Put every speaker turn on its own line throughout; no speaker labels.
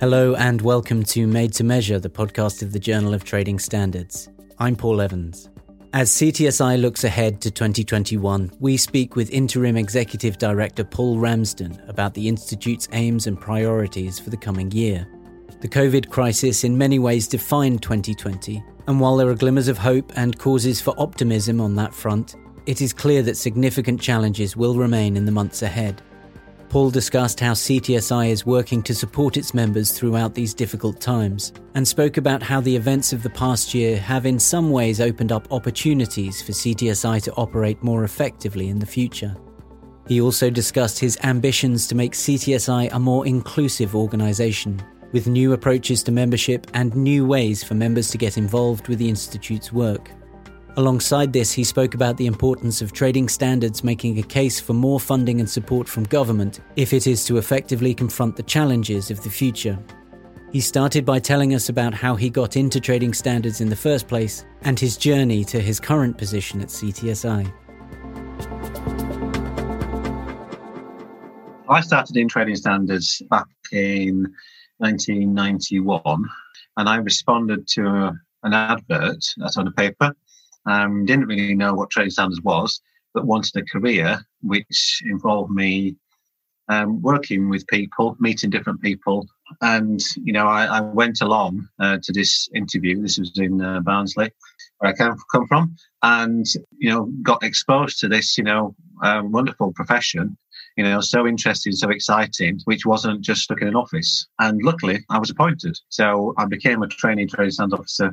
Hello and welcome to Made to Measure, the podcast of the Journal of Trading Standards. I'm Paul Evans. As CTSI looks ahead to 2021, we speak with Interim Executive Director Paul Ramsden about the Institute's aims and priorities for the coming year. The COVID crisis in many ways defined 2020, and while there are glimmers of hope and causes for optimism on that front, it is clear that significant challenges will remain in the months ahead. Paul discussed how CTSI is working to support its members throughout these difficult times, and spoke about how the events of the past year have in some ways opened up opportunities for CTSI to operate more effectively in the future. He also discussed his ambitions to make CTSI a more inclusive organisation, with new approaches to membership and new ways for members to get involved with the Institute's work. Alongside this, he spoke about the importance of trading standards making a case for more funding and support from government if it is to effectively confront the challenges of the future. He started by telling us about how he got into trading standards in the first place and his journey to his current position at CTSI.
I started in trading standards back in 1991 and I responded to an advert that's on a paper um, didn't really know what trading standards was, but wanted a career which involved me um, working with people, meeting different people. And, you know, I, I went along uh, to this interview. This was in uh, Barnsley, where I come, come from, and, you know, got exposed to this, you know, um, wonderful profession. You know, so interesting, so exciting, which wasn't just stuck in an office. And luckily, I was appointed. So I became a trainee trading standards officer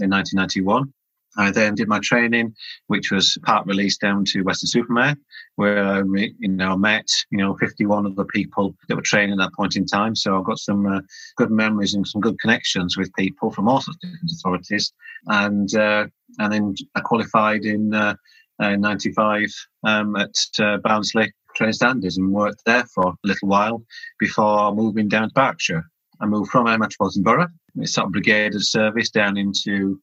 in 1991. I then did my training, which was part released down to Weston-super-Mare where I you know met you know 51 other people that were training at that point in time. So I've got some uh, good memories and some good connections with people from all sorts of different authorities, and uh, and then I qualified in uh, '95 um, at uh, Barnsley Trading Standards and worked there for a little while before moving down to Berkshire. I moved from a metropolitan borough, it's sort of brigade of service down into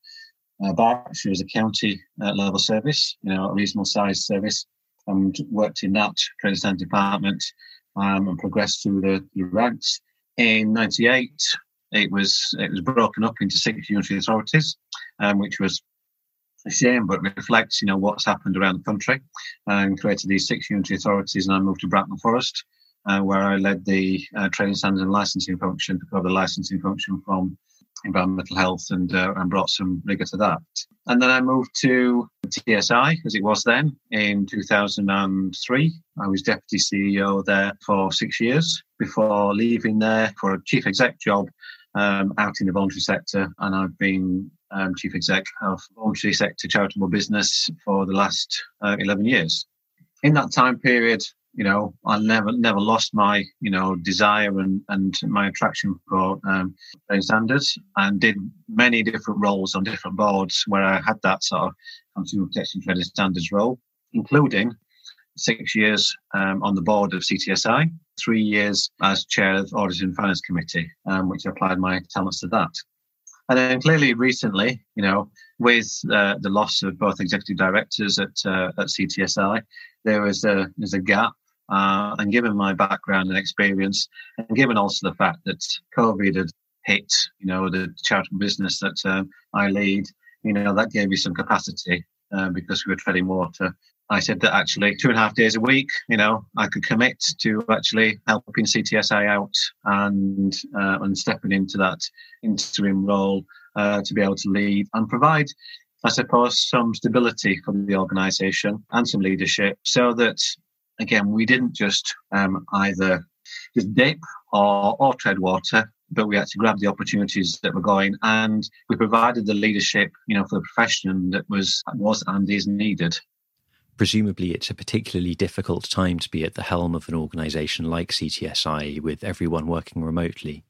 uh, Berkshire is a county uh, level service, you know, a reasonable sized service, and worked in that credit stand department um, and progressed through the, the ranks. In '98, it was it was broken up into six unitary authorities, um, which was a shame, but reflects you know what's happened around the country, and created these six unitary authorities. And I moved to Bracknell Forest, uh, where I led the uh, trading standards and licensing function, to cover the licensing function from environmental health and, uh, and brought some rigor to that. And then I moved to TSI, as it was then, in 2003. I was deputy CEO there for six years before leaving there for a chief exec job um, out in the voluntary sector. And I've been um, chief exec of voluntary sector charitable business for the last uh, 11 years. In that time period, you know, I never never lost my you know desire and and my attraction for um, standards, and did many different roles on different boards where I had that sort of consumer protection trading standards role, including six years um, on the board of CTSI, three years as chair of Audit and Finance Committee, um, which applied my talents to that. And then clearly recently, you know, with uh, the loss of both executive directors at uh, at CTSI, there was a there's a gap uh, and given my background and experience, and given also the fact that COVID had hit, you know, the charitable business that uh, I lead, you know, that gave me some capacity uh, because we were treading water. I said that actually two and a half days a week, you know, I could commit to actually helping CTSI out and uh, and stepping into that interim role uh, to be able to lead and provide I suppose, some stability for the organisation and some leadership so that again, we didn't just um, either just dip or, or tread water, but we had to grab the opportunities that were going, and we provided the leadership, you know, for the profession that was was and is needed.
Presumably, it's a particularly difficult time to be at the helm of an organisation like CTSI with everyone working remotely.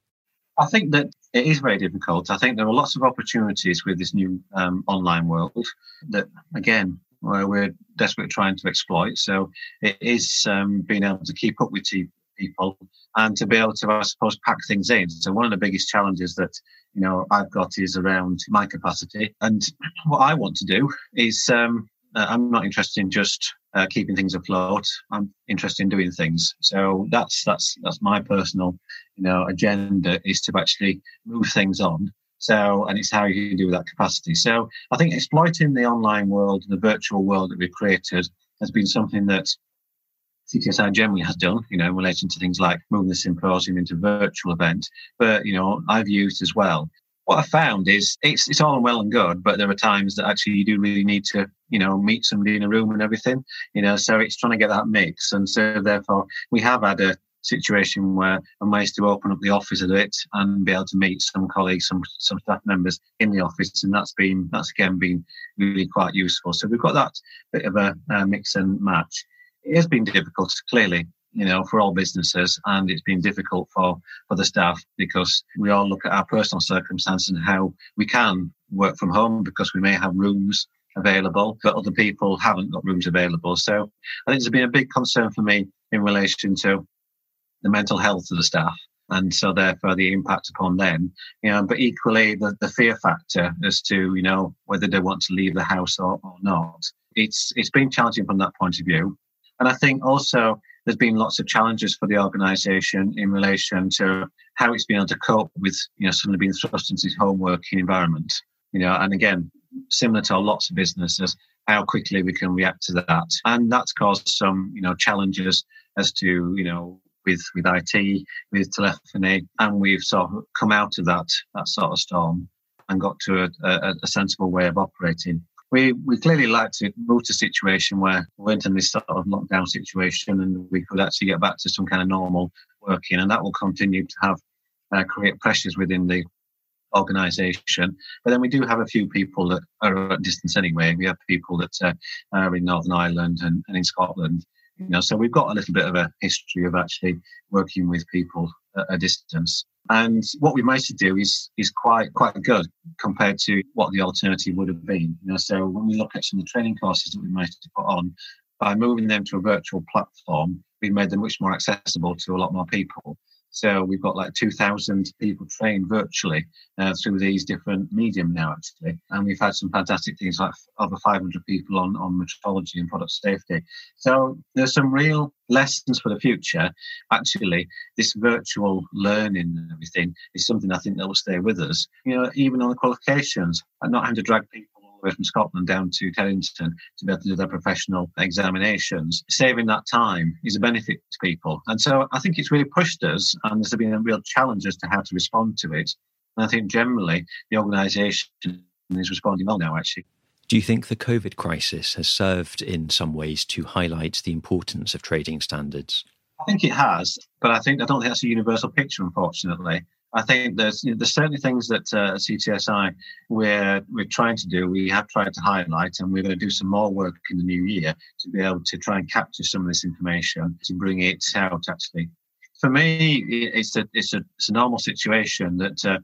I think that it is very difficult. I think there are lots of opportunities with this new um, online world that, again, where we're desperately trying to exploit. So it is um, being able to keep up with people and to be able to, I suppose, pack things in. So one of the biggest challenges that you know I've got is around my capacity, and what I want to do is um, uh, I'm not interested in just uh, keeping things afloat. I'm interested in doing things. So that's that's that's my personal, you know, agenda is to actually move things on. So, and it's how you do with that capacity. So, I think exploiting the online world, the virtual world that we've created, has been something that CTSI generally has done, you know, in relation to things like moving the symposium into virtual event. But, you know, I've used as well what I found is it's it's all well and good, but there are times that actually you do really need to, you know, meet somebody in a room and everything, you know. So it's trying to get that mix, and so therefore we have had a situation where I'm managed to open up the office a bit and be able to meet some colleagues, some some staff members in the office, and that's been that's again been really quite useful. So we've got that bit of a, a mix and match. It has been difficult, clearly, you know, for all businesses, and it's been difficult for for the staff because we all look at our personal circumstances and how we can work from home because we may have rooms available, but other people haven't got rooms available. So I think there's been a big concern for me in relation to the mental health of the staff. And so therefore the impact upon them, you know, but equally the, the fear factor as to, you know, whether they want to leave the house or, or not. It's, it's been challenging from that point of view. And I think also there's been lots of challenges for the organisation in relation to how it's been able to cope with, you know, suddenly being thrust into this home working environment. You know, and again, similar to lots of businesses, how quickly we can react to that. And that's caused some, you know, challenges as to, you know, with with IT, with telephony, and we've sort of come out of that that sort of storm and got to a, a, a sensible way of operating we we clearly like to move to a situation where we weren't in this sort of lockdown situation and we could actually get back to some kind of normal working, and that will continue to have uh, create pressures within the organisation. But then we do have a few people that are at distance anyway. We have people that uh, are in Northern Ireland and, and in Scotland. You know, so we've got a little bit of a history of actually working with people at a distance. And what we managed to do is is quite quite good compared to what the alternative would have been. You know, so when we look at some of the training courses that we managed to put on, by moving them to a virtual platform, we made them much more accessible to a lot more people. So we've got like 2,000 people trained virtually uh, through these different medium now, actually. And we've had some fantastic things like over 500 people on, on metrology and product safety. So there's some real lessons for the future. Actually, this virtual learning and everything is something I think that will stay with us. You know, even on the qualifications, not having to drag people way from Scotland down to Teddington to be able to do their professional examinations. Saving that time is a benefit to people. And so I think it's really pushed us, and there's been a real challenge as to how to respond to it. And I think generally the organisation is responding well now, actually.
Do you think the COVID crisis has served in some ways to highlight the importance of trading standards?
I think it has, but I think I don't think that's a universal picture, unfortunately. I think there's you know, there's certainly things that uh, CTSI we're we're trying to do. We have tried to highlight, and we're going to do some more work in the new year to be able to try and capture some of this information to bring it out. Actually, for me, it's a it's a it's a normal situation that. Uh,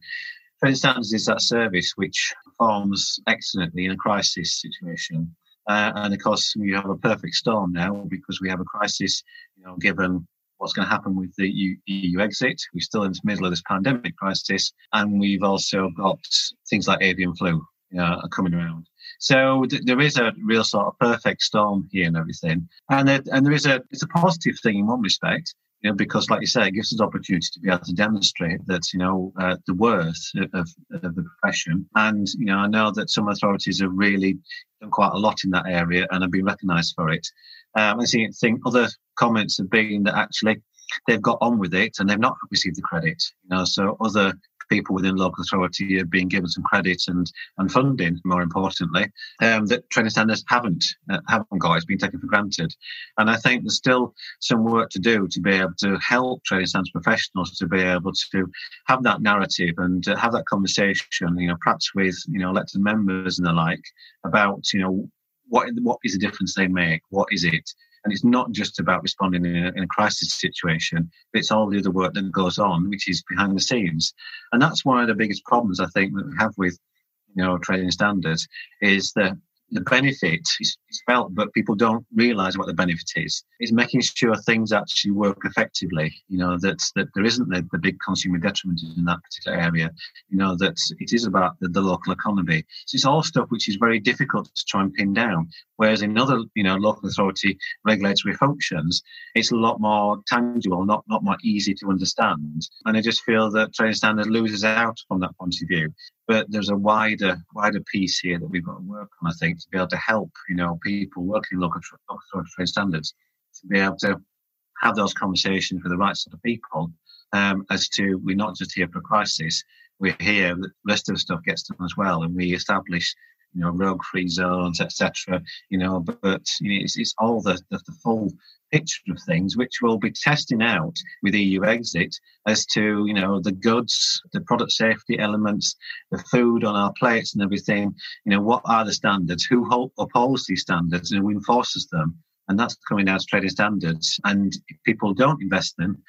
Trading Standards is that service which performs excellently in a crisis situation. Uh, and of course, we have a perfect storm now because we have a crisis, you know, given what's going to happen with the EU exit. We're still in the middle of this pandemic crisis, and we've also got things like avian flu uh, coming around. So th- there is a real sort of perfect storm here and everything, and and there is a it's a positive thing in one respect. You know, because, like you say, it gives us opportunity to be able to demonstrate that you know uh, the worth of, of the profession. And you know, I know that some authorities have really done quite a lot in that area and have been recognised for it. Um, I think other comments have been that actually they've got on with it and they've not received the credit. You know, so other people within local authority are being given some credit and, and funding, more importantly, um, that trading standards haven't uh, haven't got. It's been taken for granted, and I think there's still some work to do to be able to help trading standards professionals to be able to have that narrative and uh, have that conversation. You know, perhaps with you know elected members and the like about you know what what is the difference they make? What is it? And it's not just about responding in a, in a, crisis situation, it's all the other work that goes on, which is behind the scenes. And that's one of the biggest problems I think that we have with, you know, trading standards is that the benefit is, felt, but people don't realise what the benefit is. It's making sure things actually work effectively. You know that that there isn't the, the big consumer detriment in that particular area. You know that it is about the, the local economy. So it's all stuff which is very difficult to try and pin down. Whereas in other you know local authority regulatory functions, it's a lot more tangible, not not more easy to understand. And I just feel that trading standard loses out from that point of view but there's a wider wider piece here that we've got to work on, I think, to be able to help you know people working in local, local trade standards to be able to have those conversations with the right sort of people um, as to we're not just here for crisis, we're here. The rest of the stuff gets done as well, and we establish you know rogue free zones, etc. You know, but, but you know, it's, it's all the, the, the full picture of things, which we'll be testing out with EU exit as to, you know, the goods, the product safety elements, the food on our plates and everything. You know, what are the standards? Who upholds these standards and who enforces them? And that's coming out as trading standards. And if people don't invest in them,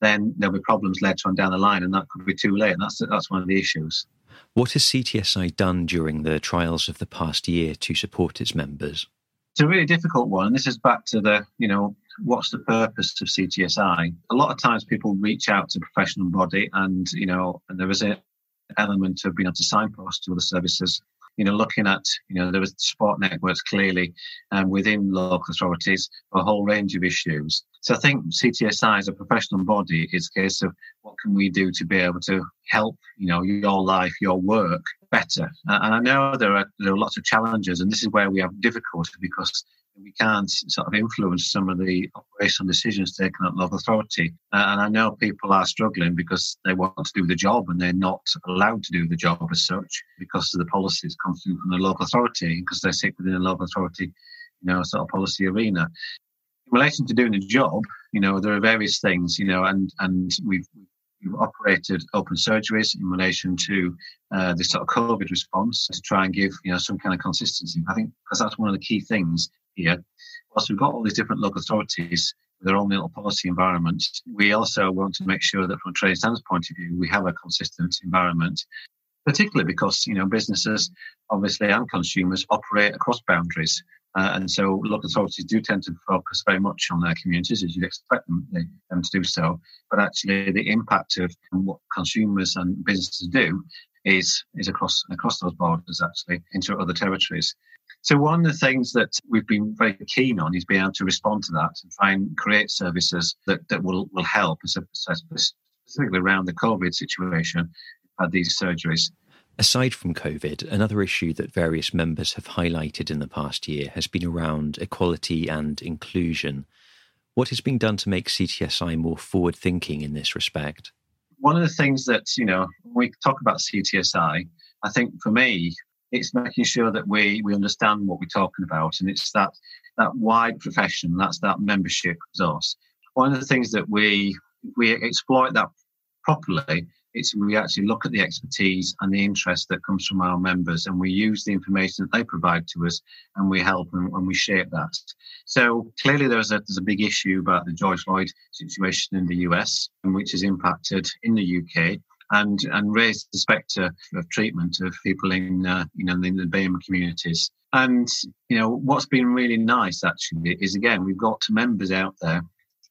then there'll be problems later on down the line, and that could be too late. And that's that's one of the issues.
What has CTSI done during the trials of the past year to support its members?
It's a really difficult one. This is back to the, you know, what's the purpose of CTSI? A lot of times people reach out to professional body and, you know, and there is an element of being able to signpost to other services. You know, looking at, you know, there was sport networks clearly um, within local authorities a whole range of issues. So I think CTSI as a professional body is a case of what can we do to be able to help, you know, your life, your work better. And I know there are, there are lots of challenges and this is where we have difficulty because we can't sort of influence some of the operational decisions taken at local authority. And I know people are struggling because they want to do the job and they're not allowed to do the job as such because of the policies come through from the local authority because they sit within the local authority, you know, sort of policy arena. In relation to doing the job, you know, there are various things, you know, and and we've We've operated open surgeries in relation to uh, this sort of COVID response to try and give you know some kind of consistency. I think because that's one of the key things here. Whilst we've got all these different local authorities with their own little policy environments, we also want to make sure that from a trade standards point of view, we have a consistent environment, particularly because, you know, businesses obviously and consumers operate across boundaries. Uh, and so local authorities do tend to focus very much on their communities, as you'd expect them, them to do so. But actually, the impact of what consumers and businesses do is is across across those borders, actually, into other territories. So one of the things that we've been very keen on is being able to respond to that and try and create services that, that will, will help, specifically around the COVID situation, had these surgeries.
Aside from COVID, another issue that various members have highlighted in the past year has been around equality and inclusion. What has been done to make CTSI more forward thinking in this respect?
One of the things that, you know, when we talk about CTSI, I think for me, it's making sure that we we understand what we're talking about, and it's that that wide profession. That's that membership resource. One of the things that we we exploit that properly it's we actually look at the expertise and the interest that comes from our members and we use the information that they provide to us and we help and, and we shape that so clearly there's a there's a big issue about the george floyd situation in the us which has impacted in the uk and and raise the spectre of treatment of people in uh, you know in the BAME communities. And you know what's been really nice actually is again we've got members out there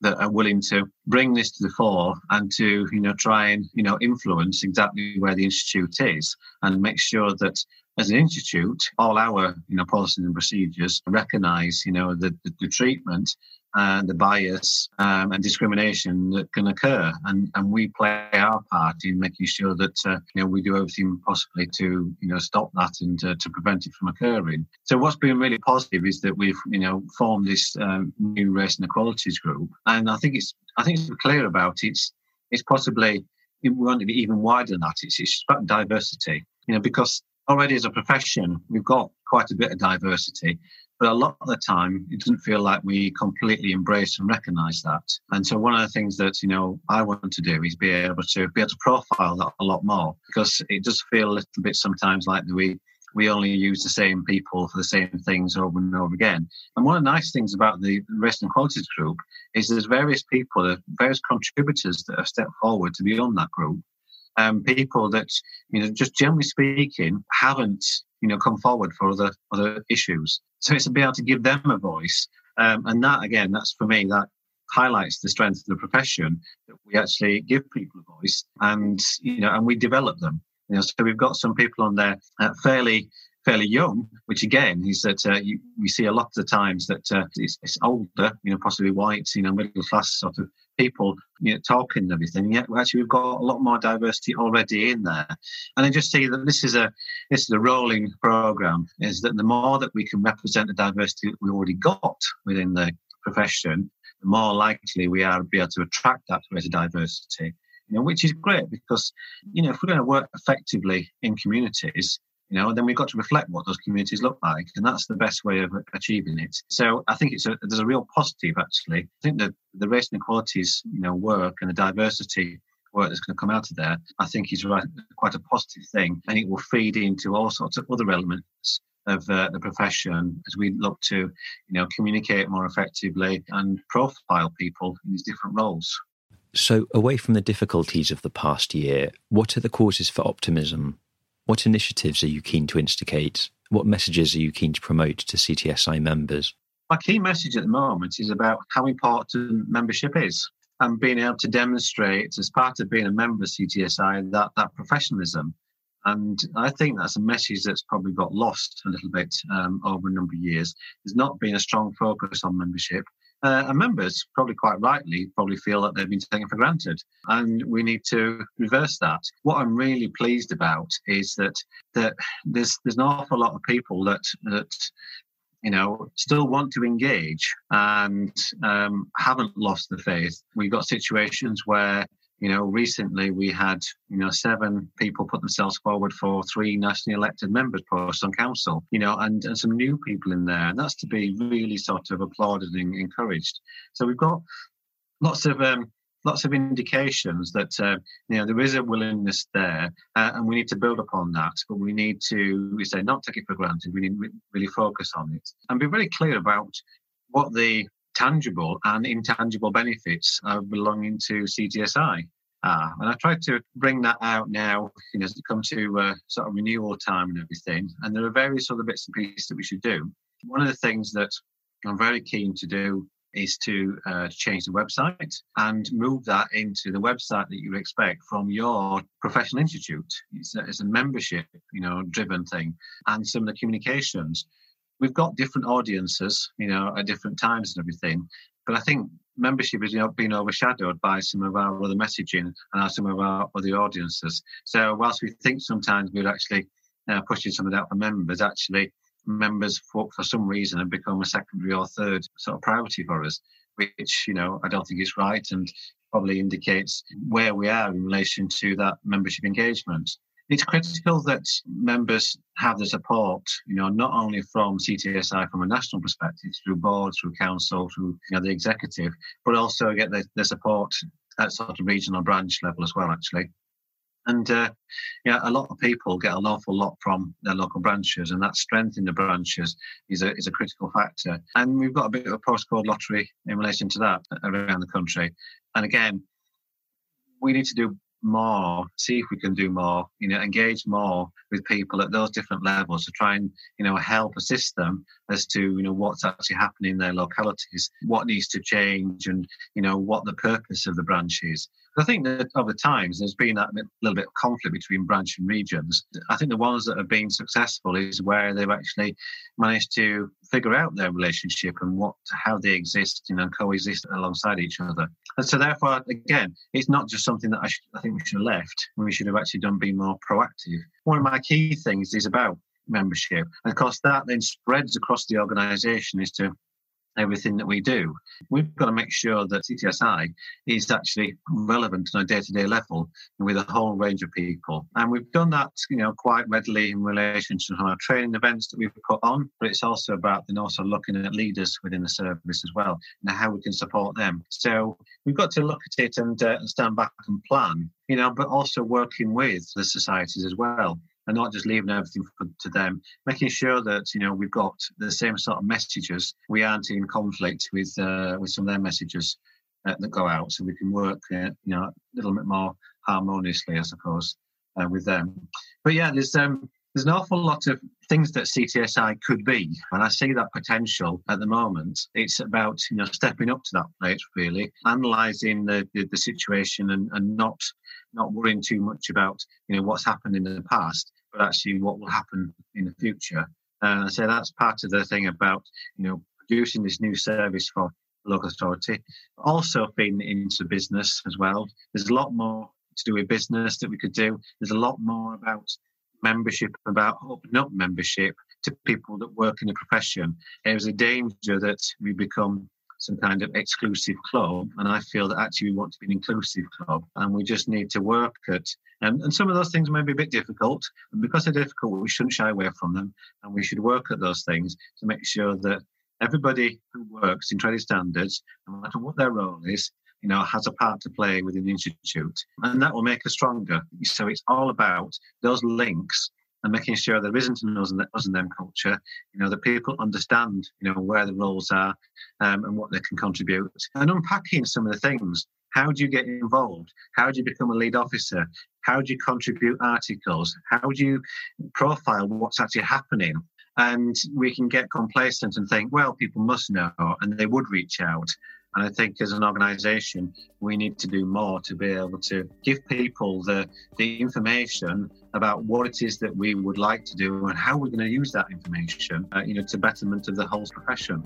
that are willing to bring this to the fore and to you know try and you know influence exactly where the institute is and make sure that as an institute all our you know policies and procedures recognize you know the, the, the treatment and the bias um, and discrimination that can occur. And, and we play our part in making sure that uh, you know we do everything possibly to you know stop that and uh, to prevent it from occurring. So what's been really positive is that we've you know formed this um, new race and equalities group, and I think it's I think it's clear about it. it's it's possibly we want to be even wider than that. It's, it's about diversity, you know, because already as a profession we've got quite a bit of diversity but a lot of the time, it doesn't feel like we completely embrace and recognize that. And so one of the things that, you know, I want to do is be able to be able to profile that a lot more because it does feel a little bit sometimes like we we only use the same people for the same things over and over again. And one of the nice things about the Race and Equalities group is there's various people, various contributors that have stepped forward to be on that group. Um, people that, you know, just generally speaking, haven't you know, come forward for other other issues. So it's to be able to give them a voice, um, and that again, that's for me that highlights the strength of the profession that we actually give people a voice, and you know, and we develop them. You know, so we've got some people on there uh, fairly fairly young, which again is that uh, you, we see a lot of the times that uh, it's, it's, older, you know, possibly white, you know, middle class sort of people, you know, talking and everything. Yet, actually, we've got a lot more diversity already in there. And I just see that this is a this is a rolling program. Is that the more that we can represent the diversity that we already got within the profession, the more likely we are to be able to attract that greater diversity. You know, which is great because you know if we're going to work effectively in communities, you know, then we've got to reflect what those communities look like, and that's the best way of achieving it. So I think it's a, there's a real positive actually. I think that the race inequalities, you know, work and the diversity work that's going to come out of there, I think is right, quite a positive thing, and it will feed into all sorts of other elements of uh, the profession as we look to, you know, communicate more effectively and profile people in these different roles.
So, away from the difficulties of the past year, what are the causes for optimism what initiatives are you keen to instigate? What messages are you keen to promote to CTSI members?
My key message at the moment is about how important membership is and being able to demonstrate as part of being a member of CTSI that, that professionalism. And I think that's a message that's probably got lost a little bit um, over a number of years. There's not been a strong focus on membership uh, and members, probably quite rightly, probably feel that they've been taken for granted. And we need to reverse that. What I'm really pleased about is that, that there's, there's an awful lot of people that, that you know, still want to engage and um, haven't lost the faith. We've got situations where you know, recently we had, you know, seven people put themselves forward for three nationally elected members posts on council, you know, and, and some new people in there. And that's to be really sort of applauded and encouraged. So we've got lots of um, lots of indications that uh, you know there is a willingness there, uh, and we need to build upon that. But we need to, we say, not take it for granted. We need to really focus on it and be very clear about what the tangible and intangible benefits of belonging to CTSI. Uh, and I tried to bring that out now, you know, as it comes to uh, sort of renewal time and everything. And there are various other bits and pieces that we should do. One of the things that I'm very keen to do is to uh, change the website and move that into the website that you expect from your professional institute. It's a, it's a membership, you know, driven thing, and some of the communications we've got different audiences, you know, at different times and everything. But I think membership has you know, been overshadowed by some of our other messaging and some of our other audiences. So whilst we think sometimes we're actually uh, pushing some of that for members, actually members for, for some reason have become a secondary or third sort of priority for us, which, you know, I don't think is right and probably indicates where we are in relation to that membership engagement it's critical that members have the support, you know, not only from CTSI from a national perspective, through boards, through council, through you know, the executive, but also get the, the support at sort of regional branch level as well, actually. And uh, yeah, a lot of people get an awful lot from their local branches, and that strength in the branches is a is a critical factor. And we've got a bit of a postcode lottery in relation to that around the country. And again, we need to do more, see if we can do more, you know, engage more with people at those different levels to try and, you know, help assist them as to, you know, what's actually happening in their localities, what needs to change and, you know, what the purpose of the branch is. I think that over times there's been that little bit of conflict between branch and regions. I think the ones that have been successful is where they've actually managed to figure out their relationship and what how they exist you know, and coexist alongside each other. And so therefore, again, it's not just something that I, should, I think we should have left. We should have actually done being more proactive. One of my key things is about membership. And of course, that then spreads across the organisation is to everything that we do. We've got to make sure that CTSI is actually relevant on a day-to-day level with a whole range of people. And we've done that, you know, quite readily in relation to our training events that we've put on, but it's also about then also looking at leaders within the service as well and how we can support them. So we've got to look at it and uh, stand back and plan, you know, but also working with the societies as well and not just leaving everything to them, making sure that you know we've got the same sort of messages. We aren't in conflict with uh, with some of their messages uh, that go out, so we can work uh, you know a little bit more harmoniously, I suppose, uh, with them. But yeah, there's um, there's an awful lot of things that CTSI could be, and I see that potential at the moment. It's about you know stepping up to that plate, really, analysing the, the, the situation and, and not not worrying too much about you know what's happened in the past, but actually what will happen in the future. Uh, so that's part of the thing about you know producing this new service for local authority. Also feeding into business as well. There's a lot more to do with business that we could do. There's a lot more about membership, about opening up membership to people that work in the profession. There's a danger that we become some kind of exclusive club. And I feel that actually we want to be an inclusive club and we just need to work at, and, and some of those things may be a bit difficult. And because they're difficult, we shouldn't shy away from them. And we should work at those things to make sure that everybody who works in trading standards, no matter what their role is, you know, has a part to play within the institute, and that will make us stronger. So it's all about those links and making sure there isn't an us and, us and them culture. You know, that people understand, you know, where the roles are um, and what they can contribute, and unpacking some of the things. How do you get involved? How do you become a lead officer? How do you contribute articles? How do you profile what's actually happening? And we can get complacent and think, well, people must know, and they would reach out. And I think as an organisation, we need to do more to be able to give people the, the information about what it is that we would like to do and how we're going to use that information, uh, you know, to betterment of the whole profession.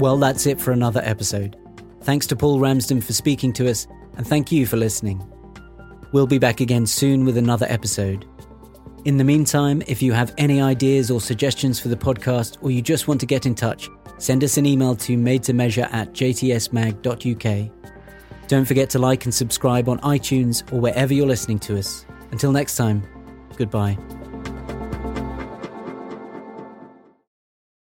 Well, that's it for another episode. Thanks to Paul Ramsden for speaking to us, and thank you for listening. We'll be back again soon with another episode. In the meantime, if you have any ideas or suggestions for the podcast, or you just want to get in touch, send us an email to made to measure at jtsmag.uk. Don't forget to like and subscribe on iTunes or wherever you're listening to us. Until next time, goodbye.